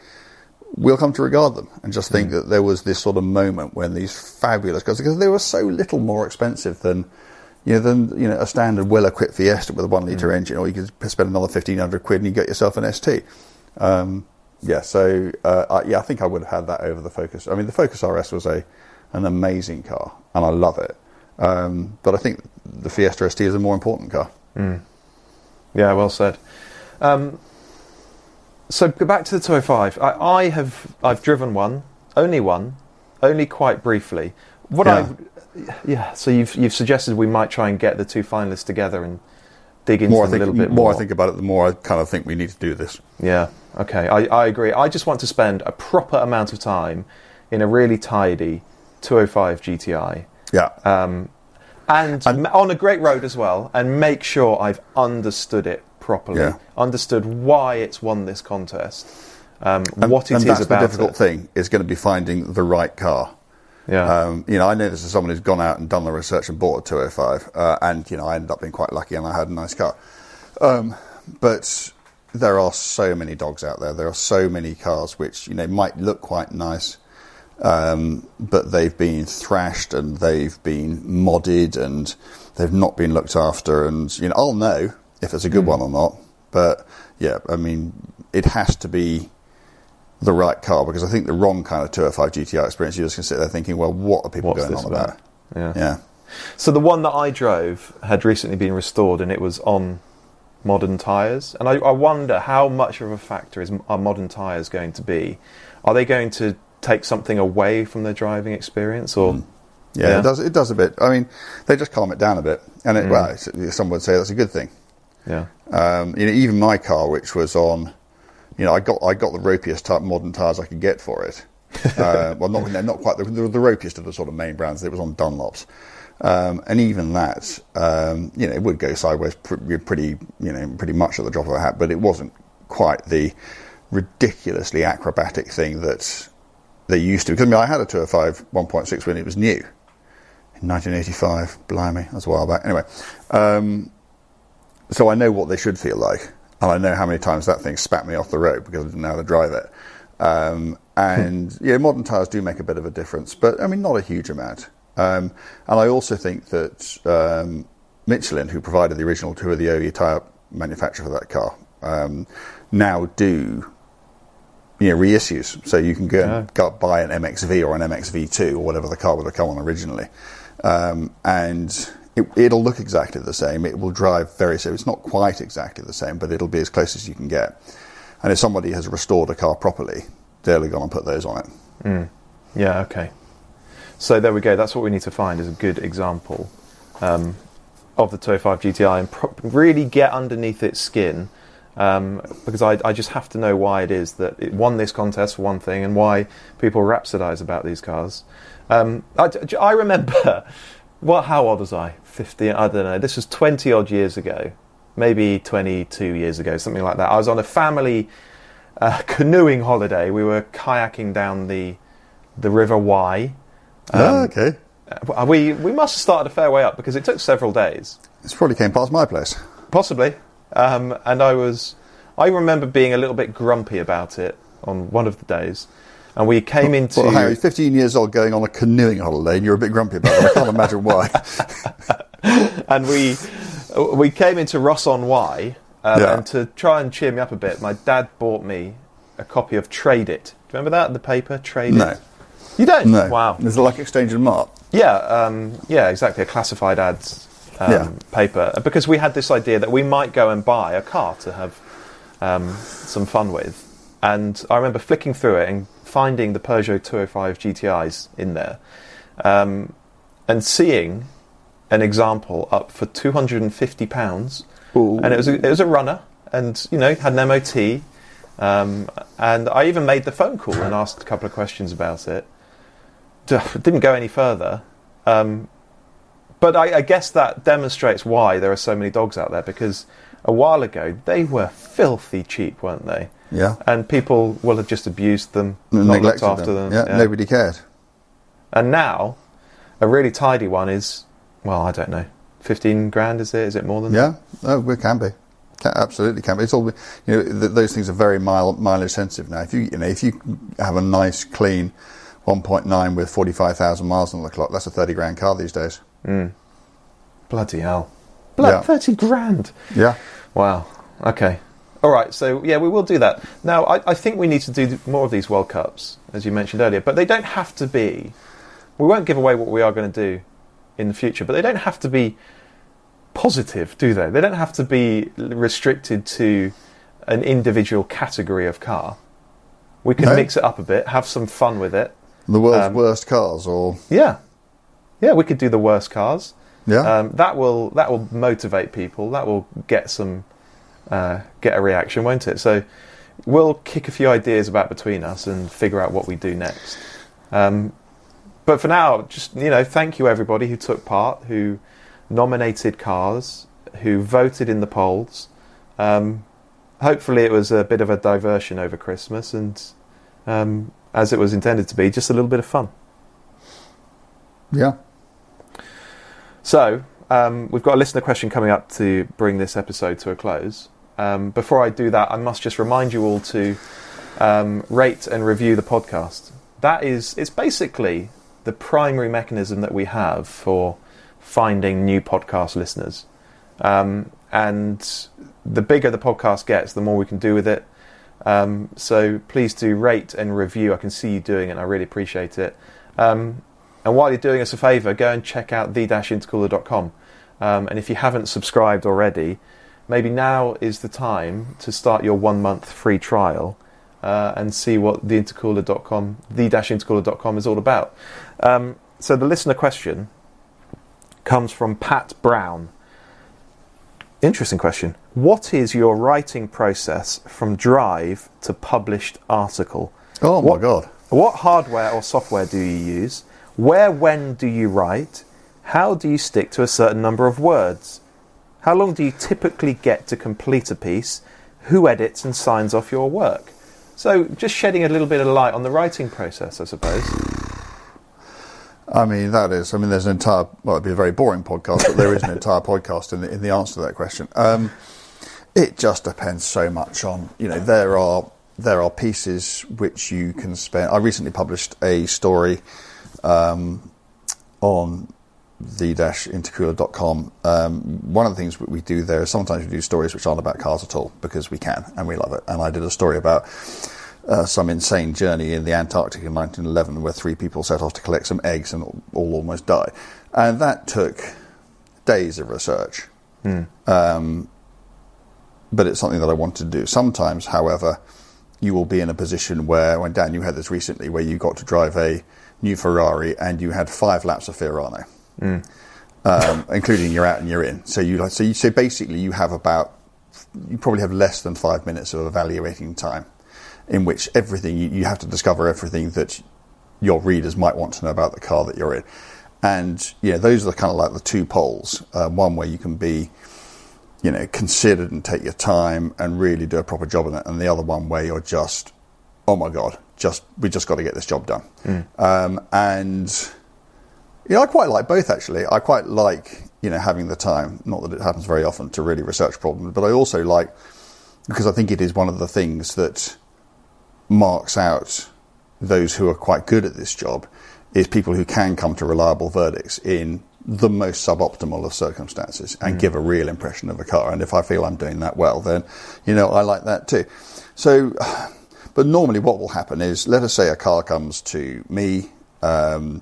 we'll come to regard them and just think that there was this sort of moment when these fabulous cars, because they were so little more expensive than, you know, than, you know, a standard well-equipped Fiesta with a one litre engine, or you could spend another 1500 quid and you get yourself an ST. Um, yeah, so, uh, I, yeah, I think I would have had that over the Focus. I mean, the Focus RS was a, an amazing car and I love it. Um, but I think the Fiesta ST is a more important car. Yeah, well said. Um, so go back to the 205. I, I have I've driven one, only one, only quite briefly. What Yeah. I yeah. So you've you've suggested we might try and get the two finalists together and dig into More them think, a little bit more more. I think about it, the more I kind of think we need to do this. Yeah. Okay. I, I agree. I just want to spend a proper amount of time in a really tidy 205 GTI. Yeah. Um, and, on a great road as well, and make sure I've understood it properly, Yeah. understood why it's won this contest, um, And- what it and is that's about the difficult it. thing is going to be finding the right car. Yeah, Um, you know, I know this is someone who's gone out and done the research and bought a 205, uh, and you know, I ended up being quite lucky and I had a nice car. Um, but there are so many dogs out there. There are so many cars which you know might look quite nice, um, but they've been thrashed and they've been modded and they've not been looked after. And you know, I'll know if it's a good one or not. But yeah, I mean, it has to be the right car because I think the wrong kind of 205 GTR experience, you're just going to sit there thinking, well, what are people What's going on about? about? Yeah. Yeah. So the one that I drove had recently been restored, and it was on modern tyres. And I, I wonder how much of a factor is are modern tyres going to be? Are they going to take something away from the driving experience, or Yeah, Yeah. it does. It does a bit. I mean, they just calm it down a bit, and Mm. it, well, it's- some would say that's a good thing. yeah, Um, you know, even my car, which was on, you know, I got I got the ropiest type modern tyres I could get for it. uh, well, not no, not quite the, the, the ropiest of the sort of main brands. It was on Dunlops, um, and even that, um, you know, it would go sideways pr- pretty, you know, pretty much at the drop of a hat. But it wasn't quite the ridiculously acrobatic thing that they used to. Because I mean, I had a 205 1.6 when it was new in 1985. Blimey, that's a while back. Anyway. Um, so I know what they should feel like, and I know how many times that thing spat me off the road because I didn't know how to drive it. Um, and yeah, modern tyres do make a bit of a difference, but I mean, not a huge amount. Um, and I also think that um, Michelin, who provided the original, two of the only tyre manufacturer for that car, um, now do you know reissues. So you can go and go buy an MXV or an MXV2 or whatever the car would have come on originally, um, and it, it'll look exactly the same. It will drive very so. It's not quite exactly the same, but it'll be as close as you can get. And if somebody has restored a car properly, they're going to put those on it. yeah. Okay. So there we go. That's what we need to find is a good example um, of the 205 GTI and pro- really get underneath its skin. Um, because I, I just have to know why it is that it won this contest for one thing and why people rhapsodize about these cars. Um, I, I remember, well, how old was I? 15, I don't know. This was 20 odd years ago, maybe 22 years ago, something like that. I was on a family uh, canoeing holiday. We were kayaking down the, the River Wye. oh, okay. Uh, We, we must have started a fair way up because it took several days. This probably came past my place. Possibly. Um, and I was, I remember being a little bit grumpy about it on one of the days. And we came into. Well, Harry, 15 years old, going on a canoeing holiday, and you're a bit grumpy about it. I can't imagine why. and we we came into Ross on Wye, um, Yeah. and to try and cheer me up a bit, my dad bought me a copy of Trade It. Do you remember that the paper Trade No. It? You don't? No. Wow. Is it like Exchange and Mart? Yeah, um, yeah, exactly. A classified ads um, Yeah. paper because we had this idea that we might go and buy a car to have um, some fun with, and I remember flicking through it and finding the Peugeot 205 GTIs in there, um, and seeing an example up for 250 pounds, Ooh. and it was a, it was a runner, and you know had an MOT. Um, and I even made the phone call and asked a couple of questions about it. Didn't go any further. Um, but I, I guess that demonstrates why there are so many dogs out there because a while ago they were filthy cheap, weren't they? Yeah. And people will have just abused them, not looked Neglected after them. Yeah, yeah. nobody cared. And now, a really tidy one is, well, I don't know, 15 grand, is it? Is it more than that? Yeah, oh, it can be. Can, absolutely can be. It's all you know. Th- those things are very mile, mileage sensitive now. If you you know if you have a nice clean 1.9 with 45,000 miles on the clock, that's a 30 grand car these days. Bloody hell. Blood, Yeah. 30 grand. Yeah. Wow. Okay. All right. So yeah, we will do that. Now, I, I think we need to do more of these World Cups, as you mentioned earlier. But they don't have to be. We won't give away what we are going to do in the future, but they don't have to be positive, do they? They don't have to be restricted to an individual category of car. We can No. mix it up a bit, have some fun with it. The world's Um, worst cars, or Yeah, yeah. We could do the worst cars. yeah, Um, that will that will motivate people. That will get some uh, get a reaction, won't it? So we'll kick a few ideas about between us and figure out what we do next. Um, but for now, just you know, thank you everybody who took part, who nominated cars, who voted in the polls. Um, hopefully, it was a bit of a diversion over Christmas, and um, as it was intended to be, just a little bit of fun. yeah. So, um, we've got a listener question coming up to bring this episode to a close. Um, before I do that, I must just remind you all to um, rate and review the podcast. that is it's basically the primary mechanism that we have for finding new podcast listeners. Um, and the bigger the podcast gets, the more we can do with it. Um, so please do rate and review. I can see you doing it, I really appreciate it. Um, and while you're doing us a favour, go and check out the-intercooler.com. Um, and if you haven't subscribed already, maybe now is the time to start your one month free trial uh, and see what the intercooler.com, the-intercooler.com is all about. Um, so the listener question comes from Pat Brown. Interesting question. What is your writing process from drive to published article? Oh What- my god! What hardware or software do you use? Where, when do you write? How do you stick to a certain number of words? How long do you typically get to complete a piece? Who edits and signs off your work? So, just shedding a little bit of light on the writing process, I suppose. I mean, that is. I mean, there's an entire. Well, it'd be a very boring podcast, but there is an entire podcast in the, in the answer to that question. Um, it just depends so much on. You know, there are there are pieces which you can spend. I recently published a story um, on the-intercooler.com. Um, one of the things we do there is sometimes we do stories which aren't about cars at all because we can and we love it. And I did a story about uh, some insane journey in the Antarctic in 1911 where three people set off to collect some eggs and all, all almost die. And that took days of research. Um, but it's something that I wanted to do. Sometimes, however, you will be in a position where, when Dan, you had this recently, where you got to drive a new Ferrari and you had five laps of Fiorano, um, including your out and your in. So you, so you, so basically, you have about, you probably have less than five minutes of evaluating time, in which everything you, you have to discover everything that your readers might want to know about the car that you're in. And yeah, those are kind of like the two poles. Uh, one where you can be you know, considered and take your time and really do a proper job on it, and the other one where you're just, oh my god, just we just got to get this job done. Um, and you know, I quite like both actually. I quite like you know having the time, not that it happens very often, to really research problems, but I also like because I think it is one of the things that marks out those who are quite good at this job is people who can come to reliable verdicts in the most suboptimal of circumstances and give a real impression of a car. And if I feel I'm doing that well, then, you know, I like that too. So, but normally what will happen is, let us say a car comes to me, um,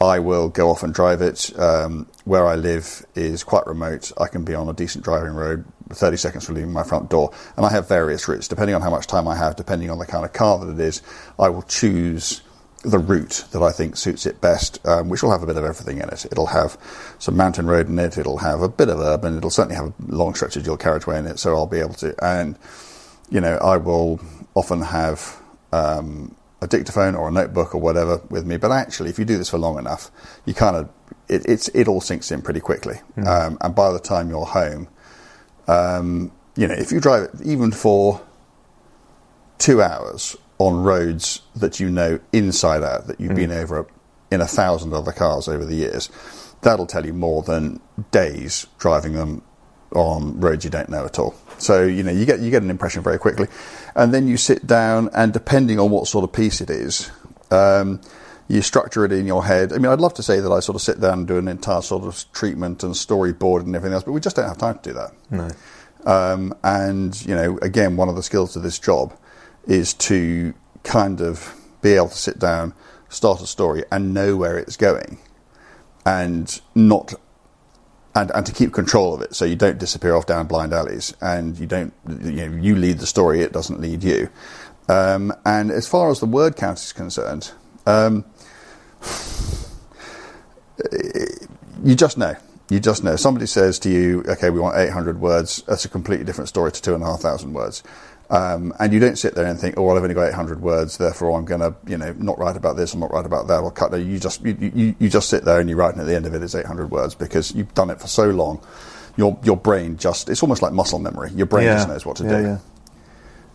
I will go off and drive it. Um, where I live is quite remote. I can be on a decent driving road, 30 seconds from leaving my front door. And I have various routes. Depending on how much time I have, depending on the kind of car that it is, I will choose the route that I think suits it best, um, which will have a bit of everything in it. It'll have some mountain road in it, it'll have a bit of urban, it'll certainly have a long stretch of dual carriageway in it, so I'll be able to. And, you know, I will often have um, a dictaphone or a notebook or whatever with me. But actually, if you do this for long enough, you kind of it, it's it all sinks in pretty quickly. Um, and by the time you're home, um, you know, if you drive it even for two hours on roads that you know inside out, that you've been over in a thousand other cars over the years, that'll tell you more than days driving them on roads you don't know at all. So you know you get you get an impression very quickly, and then you sit down and depending on what sort of piece it is, um, you structure it in your head. I mean, I'd love to say that I sort of sit down and do an entire sort of treatment and storyboard and everything else, but we just don't have time to do that. No. Um, and you know, again, one of the skills of this job is to kind of be able to sit down, start a story, and know where it's going, and not and, and to keep control of it, so you don't disappear off down blind alleys, and you don't you know you lead the story, it doesn't lead you. Um, and as far as the word count is concerned, um, you just know. You just know. Somebody says to you, "Okay, we want 800 words." That's a completely different story to two and a half thousand words. Um, and you don't sit there and think, "Oh, well, I've only got 800 words, therefore I'm going to, you know, not write about this, I'm not write about that, or cut." No, you just you, you, you just sit there and you write, and at the end of it it is 800 words because you've done it for so long. Your your brain just it's almost like muscle memory. Your brain just knows what to yeah, do. Yeah.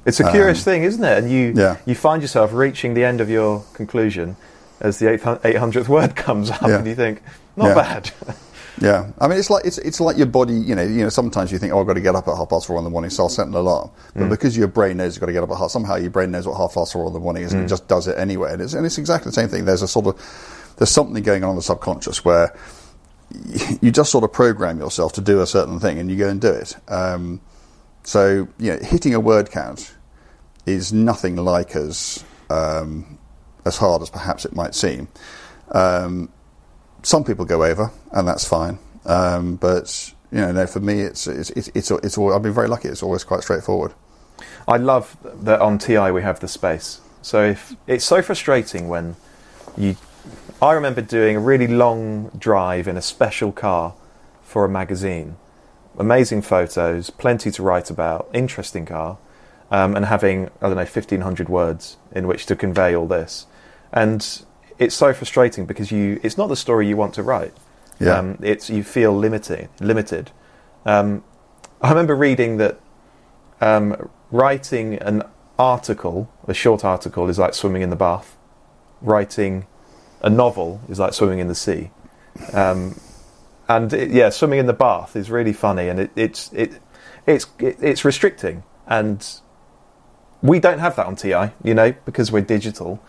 It's a curious thing, isn't it? And you Yeah. you find yourself reaching the end of your conclusion as the 800th word comes up, Yeah. and you think, not Yeah. bad. Yeah, I mean, it's like it's it's like your body. You know, you know. Sometimes you think, "Oh, I've got to get up at half past four in the morning, so I'll set an alarm." But because your brain knows you've got to get up at half, somehow your brain knows what half past four in the morning is, and it just does it anyway. And it's and it's exactly the same thing. There's a sort of there's something going on in the subconscious where you just sort of program yourself to do a certain thing, and you go and do it. Um, so you know, hitting a word count is nothing like as um, as hard as perhaps it might seem. Um, some people go over, and that's fine. Um, but you know, no, for me, it's it's it's, it's, it's all, I've been very lucky. It's always quite straightforward. I love that on TI we have the space. So if it's so frustrating when you, I remember doing a really long drive in a special car for a magazine, amazing photos, plenty to write about, interesting car, um, and having I don't know fifteen hundred words in which to convey all this, and it's so frustrating because you it's not the story you want to write. Yeah. Um, it's you feel limited. Limited. Um, I remember reading that um, writing an article, a short article, is like swimming in the bath. Writing a novel is like swimming in the sea. Um, and it, yeah, swimming in the bath is really funny, and it, it's it, it's it, it's restricting, and we don't have that on TI, you know, because we're digital.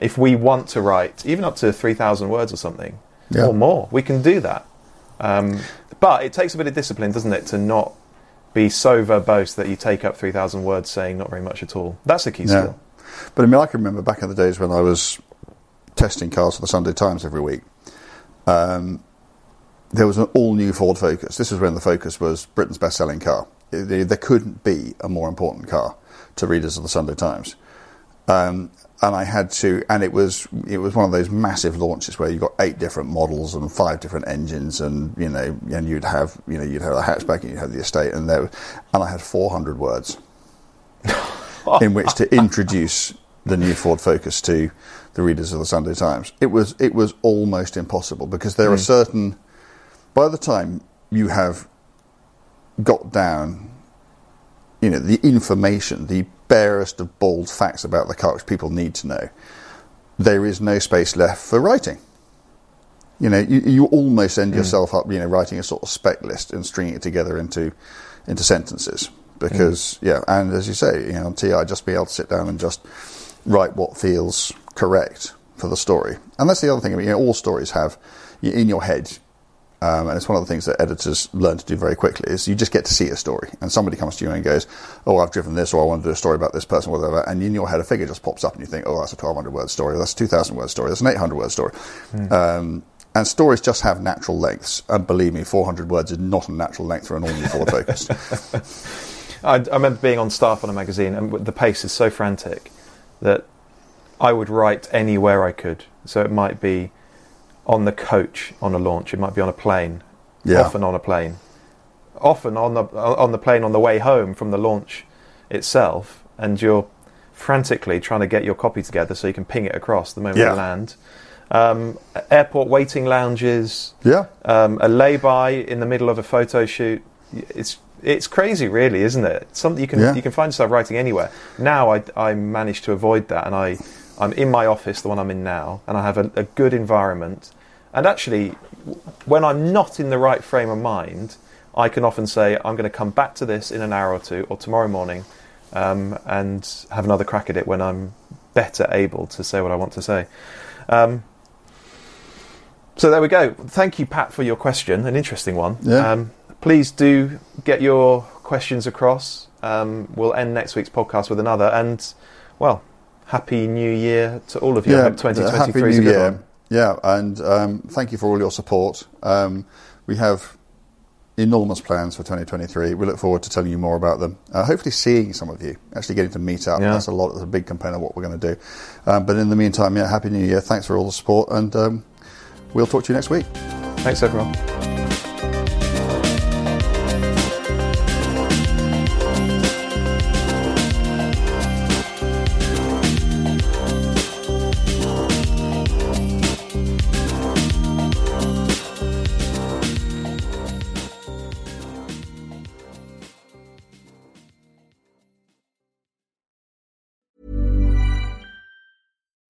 If we want to write even up to three thousand words or something, Yeah. or more, we can do that. Um, but it takes a bit of discipline, doesn't it, to not be so verbose that you take up three thousand words saying not very much at all. That's a key Yeah. skill. But I mean, I can remember back in the days when I was testing cars for the Sunday Times every week. Um, there was an all-new Ford Focus. This was when the Focus was Britain's best-selling car. It- there- there couldn't be a more important car to readers of the Sunday Times. Um, and I had to, and it was it was one of those massive launches where you got eight different models and five different engines, and you know, and you'd have you know you'd have a hatchback and you'd have the estate, and there, and I had four hundred words in which to introduce the new Ford Focus to the readers of the Sunday Times. It was it was almost impossible because there are hmm. certain. By the time you have got down, you know, the information, the barest of bald facts about the car which people need to know, there is no space left for writing. You know, you, you almost end hmm. yourself up, you know, writing a sort of spec list and stringing it together into into sentences. Because hmm. yeah, and as you say, you know, on TI, just be able to sit down and just write what feels correct for the story. And that's the other thing. I mean, you know, all stories have in your head um, and it's one of the things that editors learn to do very quickly is you just get to see a story and somebody comes to you and goes, oh, I've driven this or I want to do a story about this person, whatever. And in your head, a figure just pops up and you think, oh, that's a 1200 word story. That's a 2000 word story. That's an 800 word story. Um, and stories just have natural lengths. And believe me, 400 words is not a natural length for an all-new Ford Focus. I, I remember being on staff on a magazine, and the pace is so frantic that I would write anywhere I could. So it might be on the coach on a launch, it might be on a plane, Yeah. often on a plane, often on the on the plane on the way home from the launch itself, and you're frantically trying to get your copy together so you can ping it across the moment Yeah. you land. Um, airport waiting lounges, yeah. um, a lay-by in the middle of a photo shoot. It's it's crazy, really, isn't it? Something you can Yeah. you can find yourself writing anywhere. Now I I managed to avoid that, and I I'm in my office, the one I'm in now, and I have a, a good environment. And actually, when I'm not in the right frame of mind, I can often say I'm going to come back to this in an hour or two, or tomorrow morning, um, and have another crack at it when I'm better able to say what I want to say. Um, so there we go. Thank you, Pat, for your question. An interesting one. Yeah. Um, please do get your questions across. Um, we'll end next week's podcast with another. And, well, happy new year to all of you. Happy 2023 is a New good Year. one. Yeah, and um, thank you for all your support. Um, we have enormous plans for 2023. We look forward to telling you more about them. Uh, hopefully, seeing some of you, actually getting to meet up. Yeah. That's a lot. That's a big component of what we're going to do. Um, but in the meantime, yeah, happy New Year. Thanks for all the support, and um, we'll talk to you next week. Thanks, everyone.